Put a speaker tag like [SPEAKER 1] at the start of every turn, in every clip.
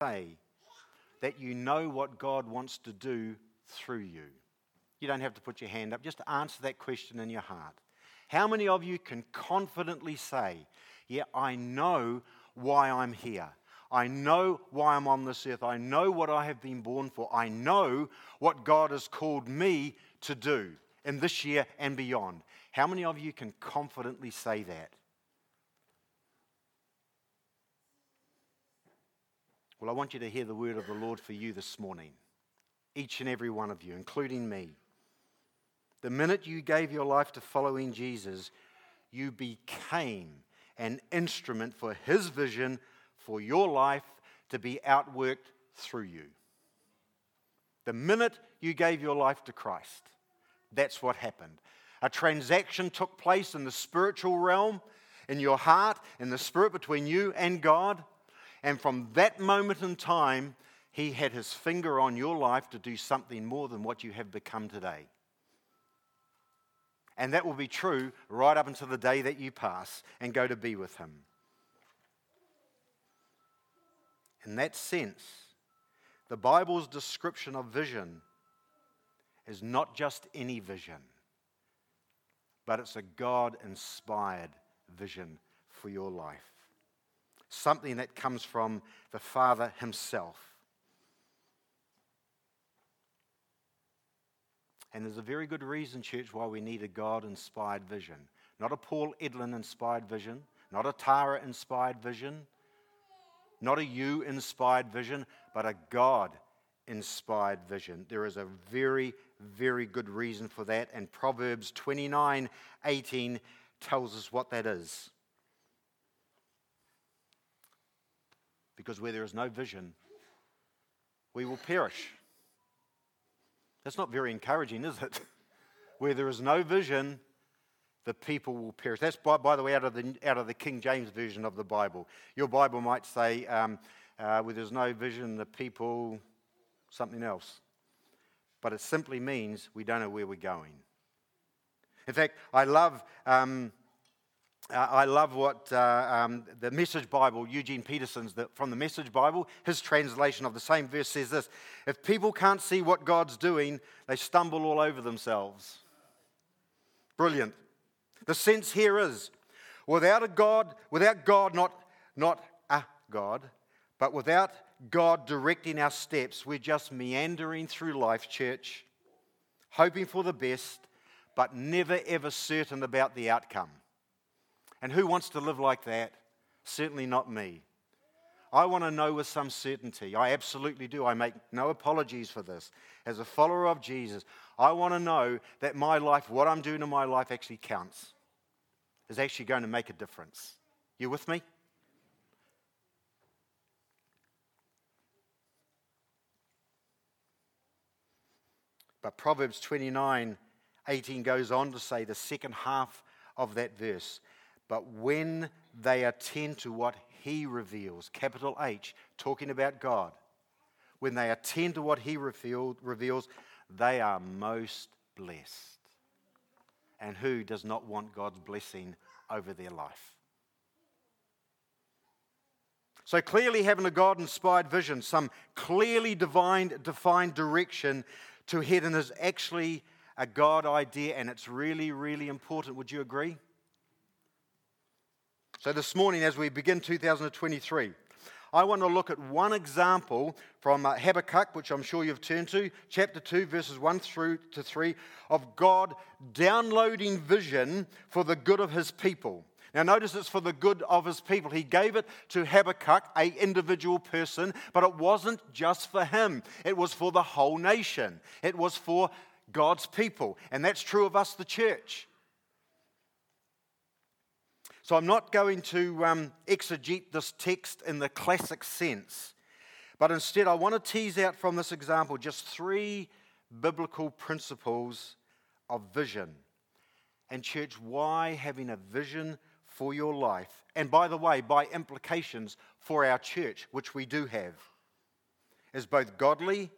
[SPEAKER 1] say that you know what God wants to do through you? You don't have to put your hand up, just answer that question in your heart. How many of you can confidently say, Yeah, I know why I'm here? I know why I'm on this earth. I know what I have been born for. I know what God has called me to do in this year and beyond. How many of you can confidently say that? Well, I want you to hear the word of the Lord for you this morning, each and every one of you, including me. The minute you gave your life to following Jesus, you became an instrument for his vision for your life to be outworked through you. The minute you gave your life to Christ, that's what happened. A transaction took place in the spiritual realm, in your heart, in the spirit between you and God. And from that moment in time, He had His finger on your life to do something more than what you have become today. And that will be true right up until the day that you pass and go to be with Him. In that sense, the Bible's description of vision is not just any vision, but it's a God inspired vision for your life. Something that comes from the Father Himself. And there's a very good reason, church, why we need a God inspired vision. Not a Paul Edlin inspired vision, not a Tara inspired vision, not a you inspired vision, but a God inspired vision. There is a very, very good reason for that, and Proverbs 29 18 tells us what that is. Because where there is no vision, we will perish. That's not very encouraging, is it? Where there is no vision, the people will perish. That's, by, by the way, out of the, out of the King James Version of the Bible. Your Bible might say, um, uh, where there's no vision, the people, something else. But it simply means we don't know where we're going. In fact, I love. Um, I love what uh, um, the Message Bible, Eugene Peterson's the, from the Message Bible, his translation of the same verse says this If people can't see what God's doing, they stumble all over themselves. Brilliant. The sense here is without a God, without God, not, not a God, but without God directing our steps, we're just meandering through life, church, hoping for the best, but never ever certain about the outcome. And who wants to live like that? Certainly not me. I want to know with some certainty. I absolutely do. I make no apologies for this. As a follower of Jesus, I want to know that my life, what I'm doing in my life, actually counts is actually going to make a difference. You with me? But Proverbs 29 18 goes on to say the second half of that verse. But when they attend to what he reveals, capital H, talking about God, when they attend to what he reveals, they are most blessed and who does not want God's blessing over their life? So, clearly, having a God inspired vision, some clearly divine, defined direction to head is actually a God idea, and it's really, really important. Would you agree? So, this morning, as we begin 2023, I want to look at one example from uh, Habakkuk, which I'm sure you've turned to, chapter 2, verses 1 through to 3, of God downloading vision for the good of his people. Now, notice it's for the good of his people. He gave it to Habakkuk, a individual person, but it wasn't just for him. It was for the whole nation. It was for God's people. And that's true of us, the church. So I'm not going to um, exegete this text in the classic sense, but instead I want to tease out from this example just three biblical principles of vision. And, church, why having a vision for your life, and by the way, by implications for our church, which we do have, is both godly,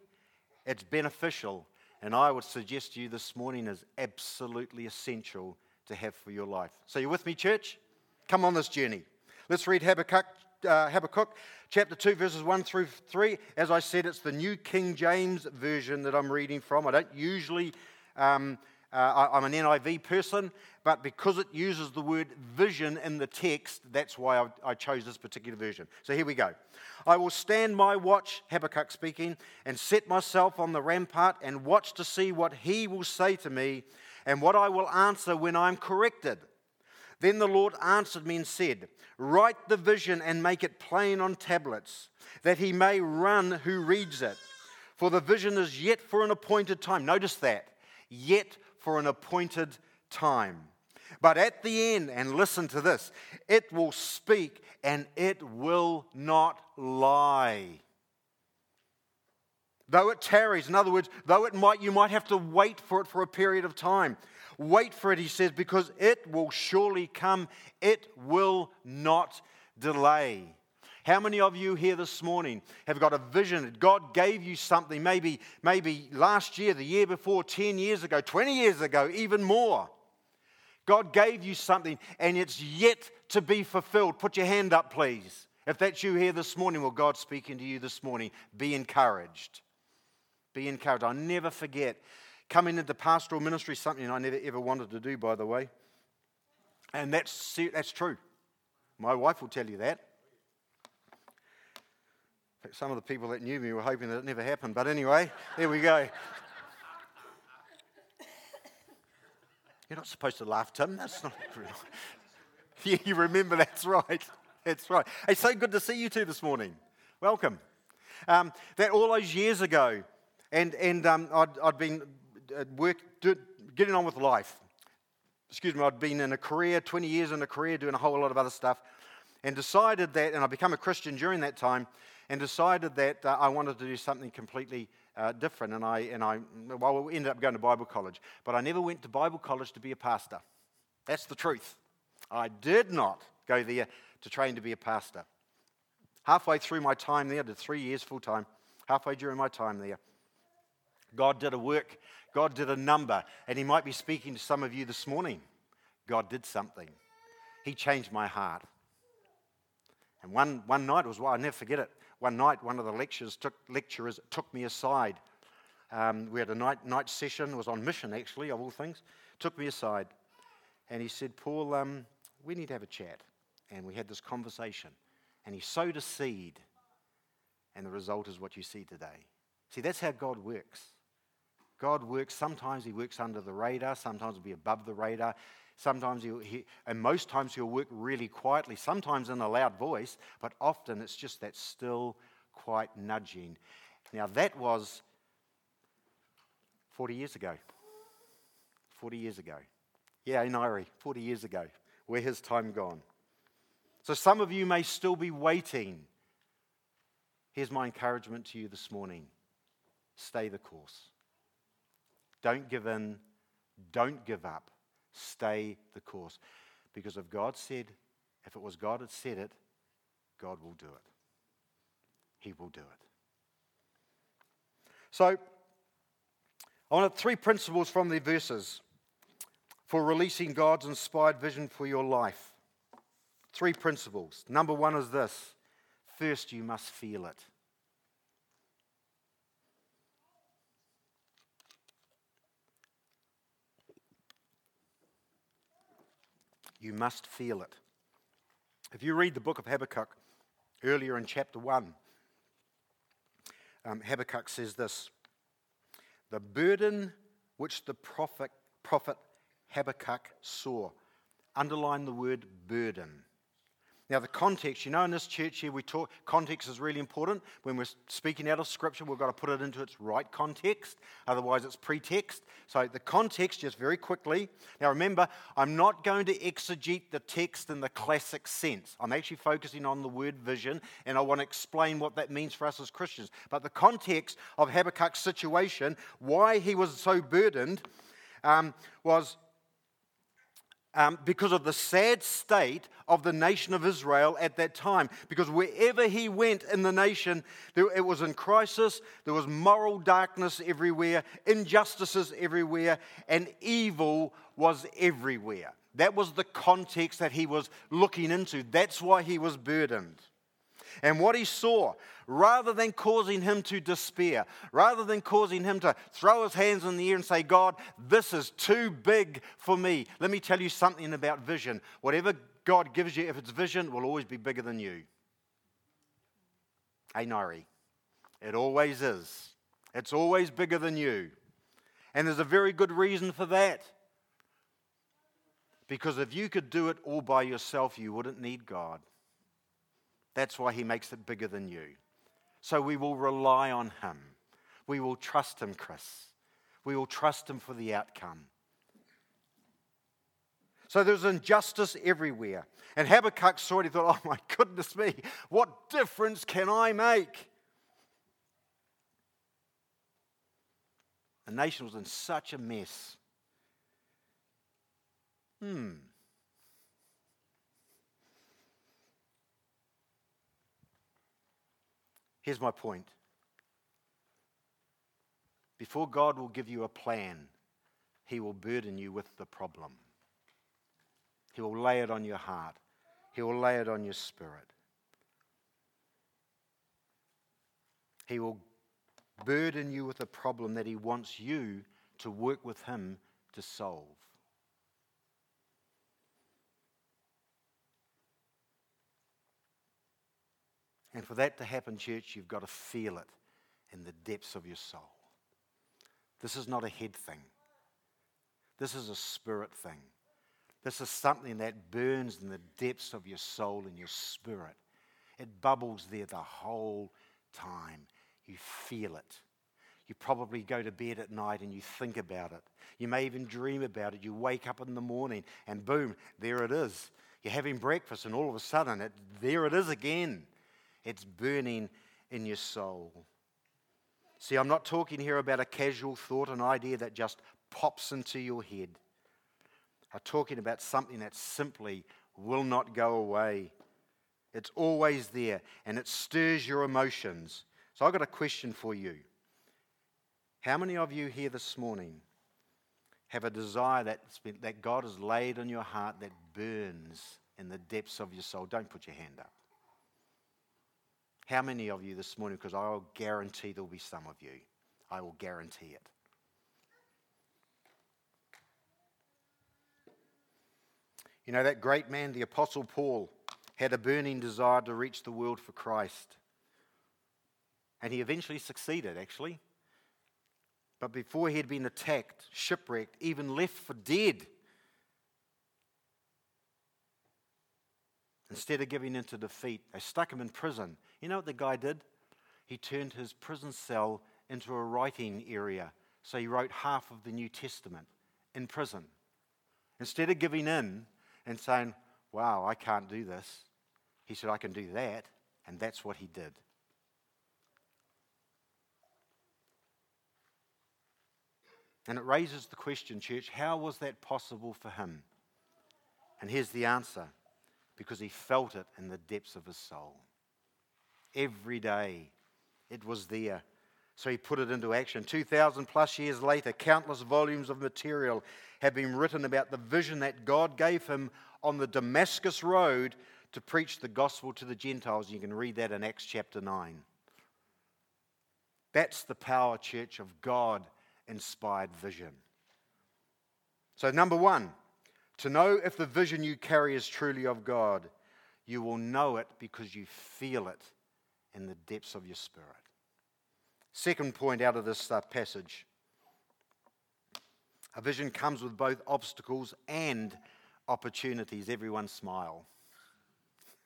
[SPEAKER 1] it's beneficial, and I would suggest to you this morning is absolutely essential to have for your life. So, you with me, church? Come on this journey. Let's read Habakkuk uh, Habakkuk chapter 2, verses 1 through 3. As I said, it's the New King James Version that I'm reading from. I don't usually, um, uh, I, am an NIV person, but because it uses the word vision in the text, that's why I, I chose this particular version. So here we go. I will stand my watch, Habakkuk speaking, and set myself on the rampart and watch to see what he will say to me and what I will answer when I'm corrected. Then the Lord answered me and said, Write the vision and make it plain on tablets, that he may run who reads it. For the vision is yet for an appointed time. Notice that. Yet for an appointed time. But at the end, and listen to this, it will speak and it will not lie. Though it tarries, in other words, though it might, you might have to wait for it for a period of time. Wait for it, he says, because it will surely come. It will not delay. How many of you here this morning have got a vision? God gave you something, maybe, maybe last year, the year before, 10 years ago, 20 years ago, even more. God gave you something and it's yet to be fulfilled. Put your hand up, please. If that's you here this morning, well, God's speaking to you this morning. Be encouraged. Be encouraged. I'll never forget coming into pastoral ministry, something I never ever wanted to do, by the way. And that's, that's true. My wife will tell you that. Some of the people that knew me were hoping that it never happened. But anyway, there we go. You're not supposed to laugh, Tim. That's not real. yeah, you remember, that's right. That's right. It's so good to see you two this morning. Welcome. Um, that all those years ago, and, and um, I'd, I'd been work, do, getting on with life. Excuse me, I'd been in a career, 20 years in a career, doing a whole lot of other stuff, and decided that, and I became a Christian during that time, and decided that uh, I wanted to do something completely uh, different. And I, and I well, we ended up going to Bible college, but I never went to Bible college to be a pastor. That's the truth. I did not go there to train to be a pastor. Halfway through my time there, I did three years full time, halfway during my time there, God did a work, God did a number, and He might be speaking to some of you this morning. God did something. He changed my heart. And one, one night was, well, I'll never forget it. One night, one of the lecturers took, lecturers took me aside. Um, we had a night, night session, it was on mission actually, of all things. Took me aside and he said, Paul, um, we need to have a chat. And we had this conversation. And he sowed a seed, and the result is what you see today. See, that's how God works. God works, sometimes He works under the radar, sometimes He'll be above the radar, sometimes He'll, he, and most times He'll work really quietly, sometimes in a loud voice, but often it's just that still, quiet nudging. Now, that was 40 years ago. 40 years ago. Yeah, in Irie, 40 years ago. Where has time gone? So, some of you may still be waiting. Here's my encouragement to you this morning stay the course. Don't give in. Don't give up. Stay the course. Because if God said, if it was God that said it, God will do it. He will do it. So, I wanted three principles from the verses for releasing God's inspired vision for your life. Three principles. Number one is this first, you must feel it. You must feel it. If you read the book of Habakkuk earlier in chapter 1, um, Habakkuk says this The burden which the prophet, prophet Habakkuk saw, underline the word burden. Now, the context, you know, in this church here, we talk, context is really important. When we're speaking out of Scripture, we've got to put it into its right context. Otherwise, it's pretext. So, the context, just very quickly. Now, remember, I'm not going to exegete the text in the classic sense. I'm actually focusing on the word vision, and I want to explain what that means for us as Christians. But the context of Habakkuk's situation, why he was so burdened, um, was um, because of the sad state of the nation of Israel at that time. Because wherever he went in the nation, there, it was in crisis, there was moral darkness everywhere, injustices everywhere, and evil was everywhere. That was the context that he was looking into. That's why he was burdened. And what he saw, rather than causing him to despair, rather than causing him to throw his hands in the air and say, God, this is too big for me. Let me tell you something about vision. Whatever God gives you, if it's vision, will always be bigger than you. Hey, Nari. It always is. It's always bigger than you. And there's a very good reason for that. Because if you could do it all by yourself, you wouldn't need God. That's why He makes it bigger than you. So we will rely on Him. We will trust Him, Chris. We will trust Him for the outcome. So there's injustice everywhere. And Habakkuk saw it, he thought, oh my goodness me, what difference can I make? The nation was in such a mess. Hmm. Here's my point. Before God will give you a plan, He will burden you with the problem. He will lay it on your heart, He will lay it on your spirit. He will burden you with a problem that He wants you to work with Him to solve. And for that to happen, church, you've got to feel it in the depths of your soul. This is not a head thing, this is a spirit thing. This is something that burns in the depths of your soul and your spirit. It bubbles there the whole time. You feel it. You probably go to bed at night and you think about it. You may even dream about it. You wake up in the morning and boom, there it is. You're having breakfast and all of a sudden, it, there it is again. It's burning in your soul. See, I'm not talking here about a casual thought, an idea that just pops into your head. I'm talking about something that simply will not go away. It's always there and it stirs your emotions. So I've got a question for you. How many of you here this morning have a desire been, that God has laid on your heart that burns in the depths of your soul? Don't put your hand up. How many of you this morning? Because I will guarantee there will be some of you. I will guarantee it. You know, that great man, the Apostle Paul, had a burning desire to reach the world for Christ. And he eventually succeeded, actually. But before he had been attacked, shipwrecked, even left for dead, instead of giving in to defeat, they stuck him in prison. You know what the guy did? He turned his prison cell into a writing area. So he wrote half of the New Testament in prison. Instead of giving in and saying, Wow, I can't do this, he said, I can do that. And that's what he did. And it raises the question, church, how was that possible for him? And here's the answer because he felt it in the depths of his soul. Every day it was there. So he put it into action. 2,000 plus years later, countless volumes of material have been written about the vision that God gave him on the Damascus Road to preach the gospel to the Gentiles. You can read that in Acts chapter 9. That's the power, church, of God inspired vision. So, number one, to know if the vision you carry is truly of God, you will know it because you feel it in the depths of your spirit. Second point out of this uh, passage a vision comes with both obstacles and opportunities. Everyone smile.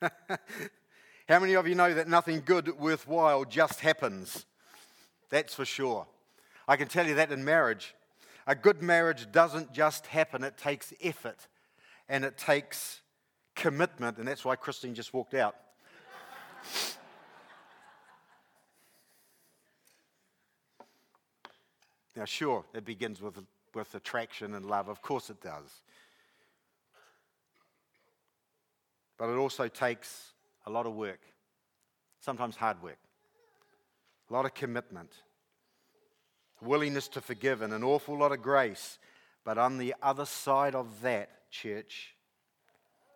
[SPEAKER 1] How many of you know that nothing good worthwhile just happens? That's for sure. I can tell you that in marriage. A good marriage doesn't just happen, it takes effort and it takes commitment, and that's why Christine just walked out. now, sure, it begins with, with attraction and love. Of course, it does. But it also takes a lot of work, sometimes hard work, a lot of commitment willingness to forgive, and an awful lot of grace. But on the other side of that, church,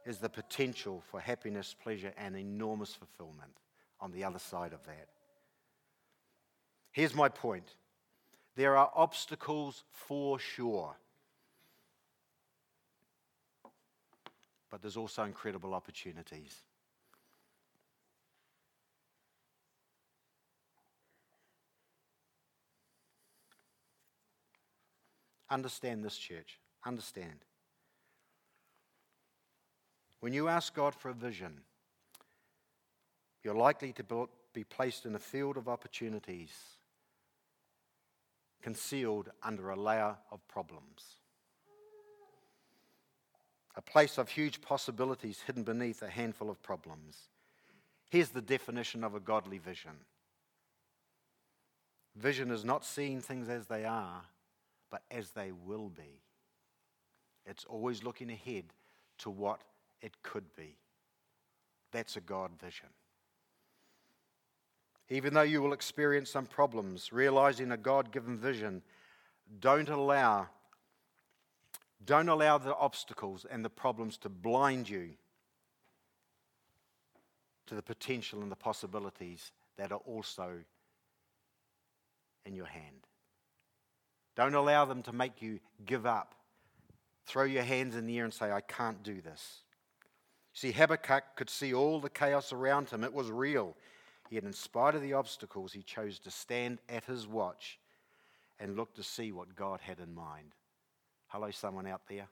[SPEAKER 1] is the potential for happiness, pleasure, and enormous fulfillment. on the other side of that. Here's my point there are obstacles for sure, but there's also incredible opportunities. Understand this, church. Understand. When you ask God for a vision, you're likely to be placed in a field of opportunities concealed under a layer of problems. A place of huge possibilities hidden beneath a handful of problems. Here's the definition of a godly vision vision is not seeing things as they are, but as they will be. It's always looking ahead to what it could be. That's a God vision. Even though you will experience some problems, realizing a God given vision, don't allow, don't allow the obstacles and the problems to blind you to the potential and the possibilities that are also in your hand. Don't allow them to make you give up. Throw your hands in the air and say, I can't do this. See, Habakkuk could see all the chaos around him. It was real. Yet, in spite of the obstacles, he chose to stand at his watch and look to see what God had in mind. Hello, someone out there?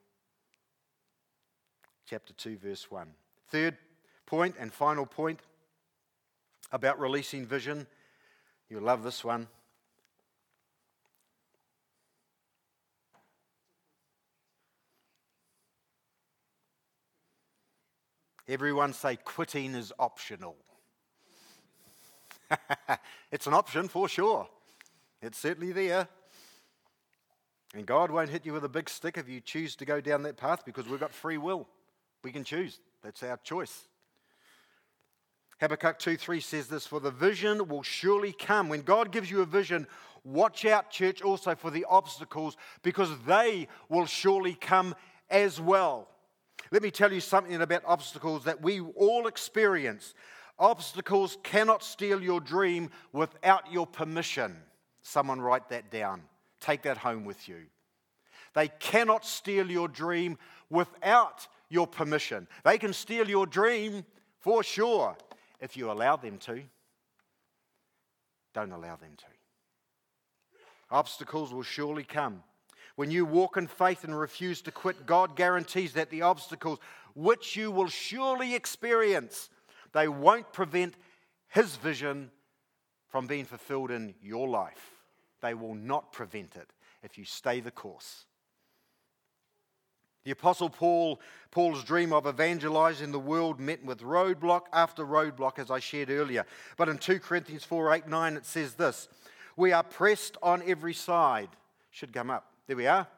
[SPEAKER 1] Chapter 2, verse 1. Third point and final point about releasing vision. You'll love this one. Everyone say quitting is optional. it's an option for sure. It's certainly there. And God won't hit you with a big stick if you choose to go down that path because we've got free will. We can choose. That's our choice. Habakkuk 2 3 says this For the vision will surely come. When God gives you a vision, watch out, church, also for the obstacles because they will surely come as well. Let me tell you something about obstacles that we all experience. Obstacles cannot steal your dream without your permission. Someone write that down. Take that home with you. They cannot steal your dream without your permission. They can steal your dream for sure if you allow them to. Don't allow them to. Obstacles will surely come. When you walk in faith and refuse to quit, God guarantees that the obstacles, which you will surely experience, they won't prevent His vision from being fulfilled in your life. They will not prevent it if you stay the course. The Apostle Paul, Paul's dream of evangelizing the world met with roadblock after roadblock, as I shared earlier. But in 2 Corinthians 4 8 9, it says this We are pressed on every side. Should come up. There we are.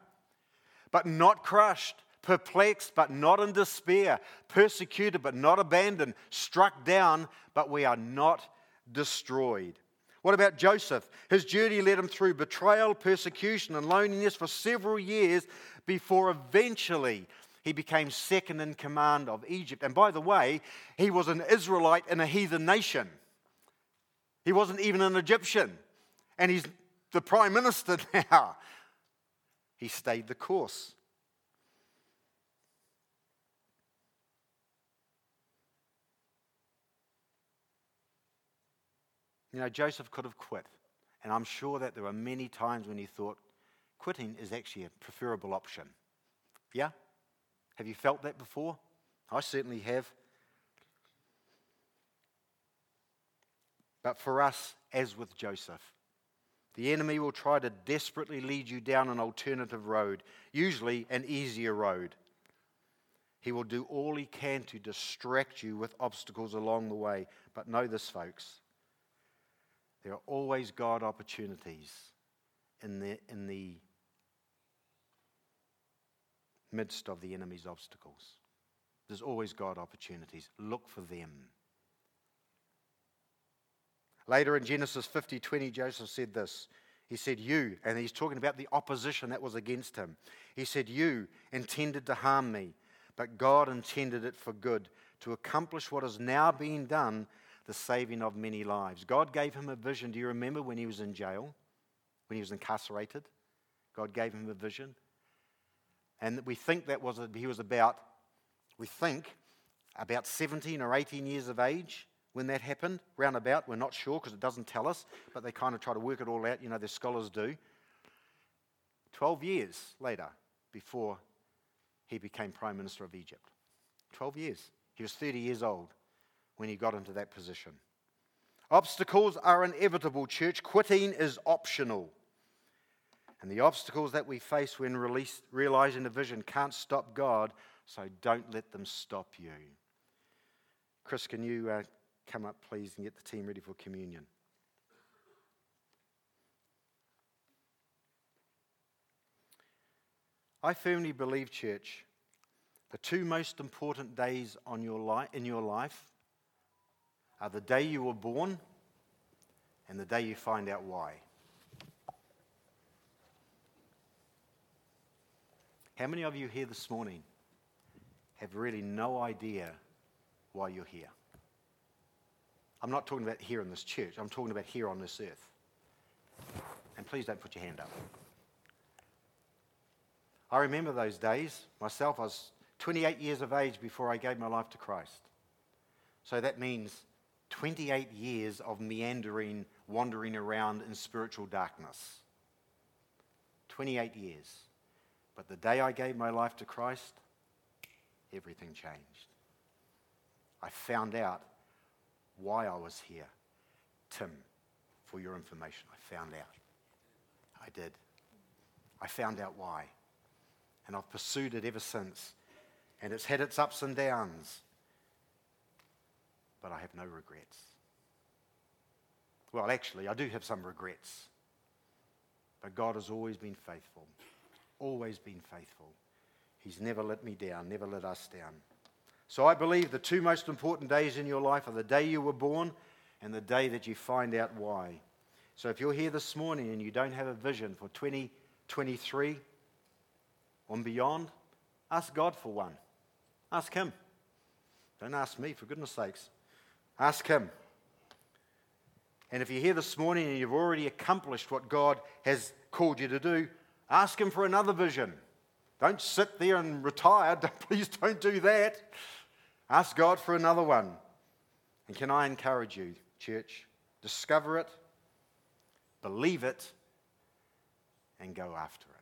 [SPEAKER 1] But not crushed, perplexed, but not in despair, persecuted, but not abandoned, struck down, but we are not destroyed. What about Joseph? His journey led him through betrayal, persecution, and loneliness for several years before eventually he became second in command of Egypt. And by the way, he was an Israelite in a heathen nation. He wasn't even an Egyptian. And he's the prime minister now. He stayed the course. You know, Joseph could have quit. And I'm sure that there were many times when he thought quitting is actually a preferable option. Yeah? Have you felt that before? I certainly have. But for us, as with Joseph, the enemy will try to desperately lead you down an alternative road, usually an easier road. He will do all he can to distract you with obstacles along the way. But know this, folks there are always God opportunities in the, in the midst of the enemy's obstacles. There's always God opportunities. Look for them. Later in Genesis 50 20, Joseph said this. He said, You, and he's talking about the opposition that was against him. He said, You intended to harm me, but God intended it for good, to accomplish what is now being done, the saving of many lives. God gave him a vision. Do you remember when he was in jail? When he was incarcerated? God gave him a vision. And we think that was he was about, we think, about 17 or 18 years of age when that happened, roundabout. We're not sure because it doesn't tell us, but they kind of try to work it all out. You know, the scholars do. 12 years later, before he became Prime Minister of Egypt. 12 years. He was 30 years old when he got into that position. Obstacles are inevitable, church. Quitting is optional. And the obstacles that we face when realizing a vision can't stop God, so don't let them stop you. Chris, can you uh, come up, please, and get the team ready for communion? I firmly believe, church, the two most important days on your li- in your life are the day you were born and the day you find out why. How many of you here this morning have really no idea why you're here? I'm not talking about here in this church, I'm talking about here on this earth. And please don't put your hand up. I remember those days myself. I was 28 years of age before I gave my life to Christ. So that means 28 years of meandering, wandering around in spiritual darkness. 28 years. But the day I gave my life to Christ, everything changed. I found out why I was here. Tim, for your information, I found out. I did. I found out why and I've pursued it ever since. And it's had its ups and downs, but I have no regrets. Well, actually, I do have some regrets, but God has always been faithful, always been faithful. He's never let me down, never let us down. So I believe the two most important days in your life are the day you were born and the day that you find out why. So if you're here this morning and you don't have a vision for 2023, on beyond, ask God for one. Ask Him. Don't ask me, for goodness sakes. Ask Him. And if you're here this morning and you've already accomplished what God has called you to do, ask Him for another vision. Don't sit there and retire. Please don't do that. Ask God for another one. And can I encourage you, church? Discover it, believe it, and go after it.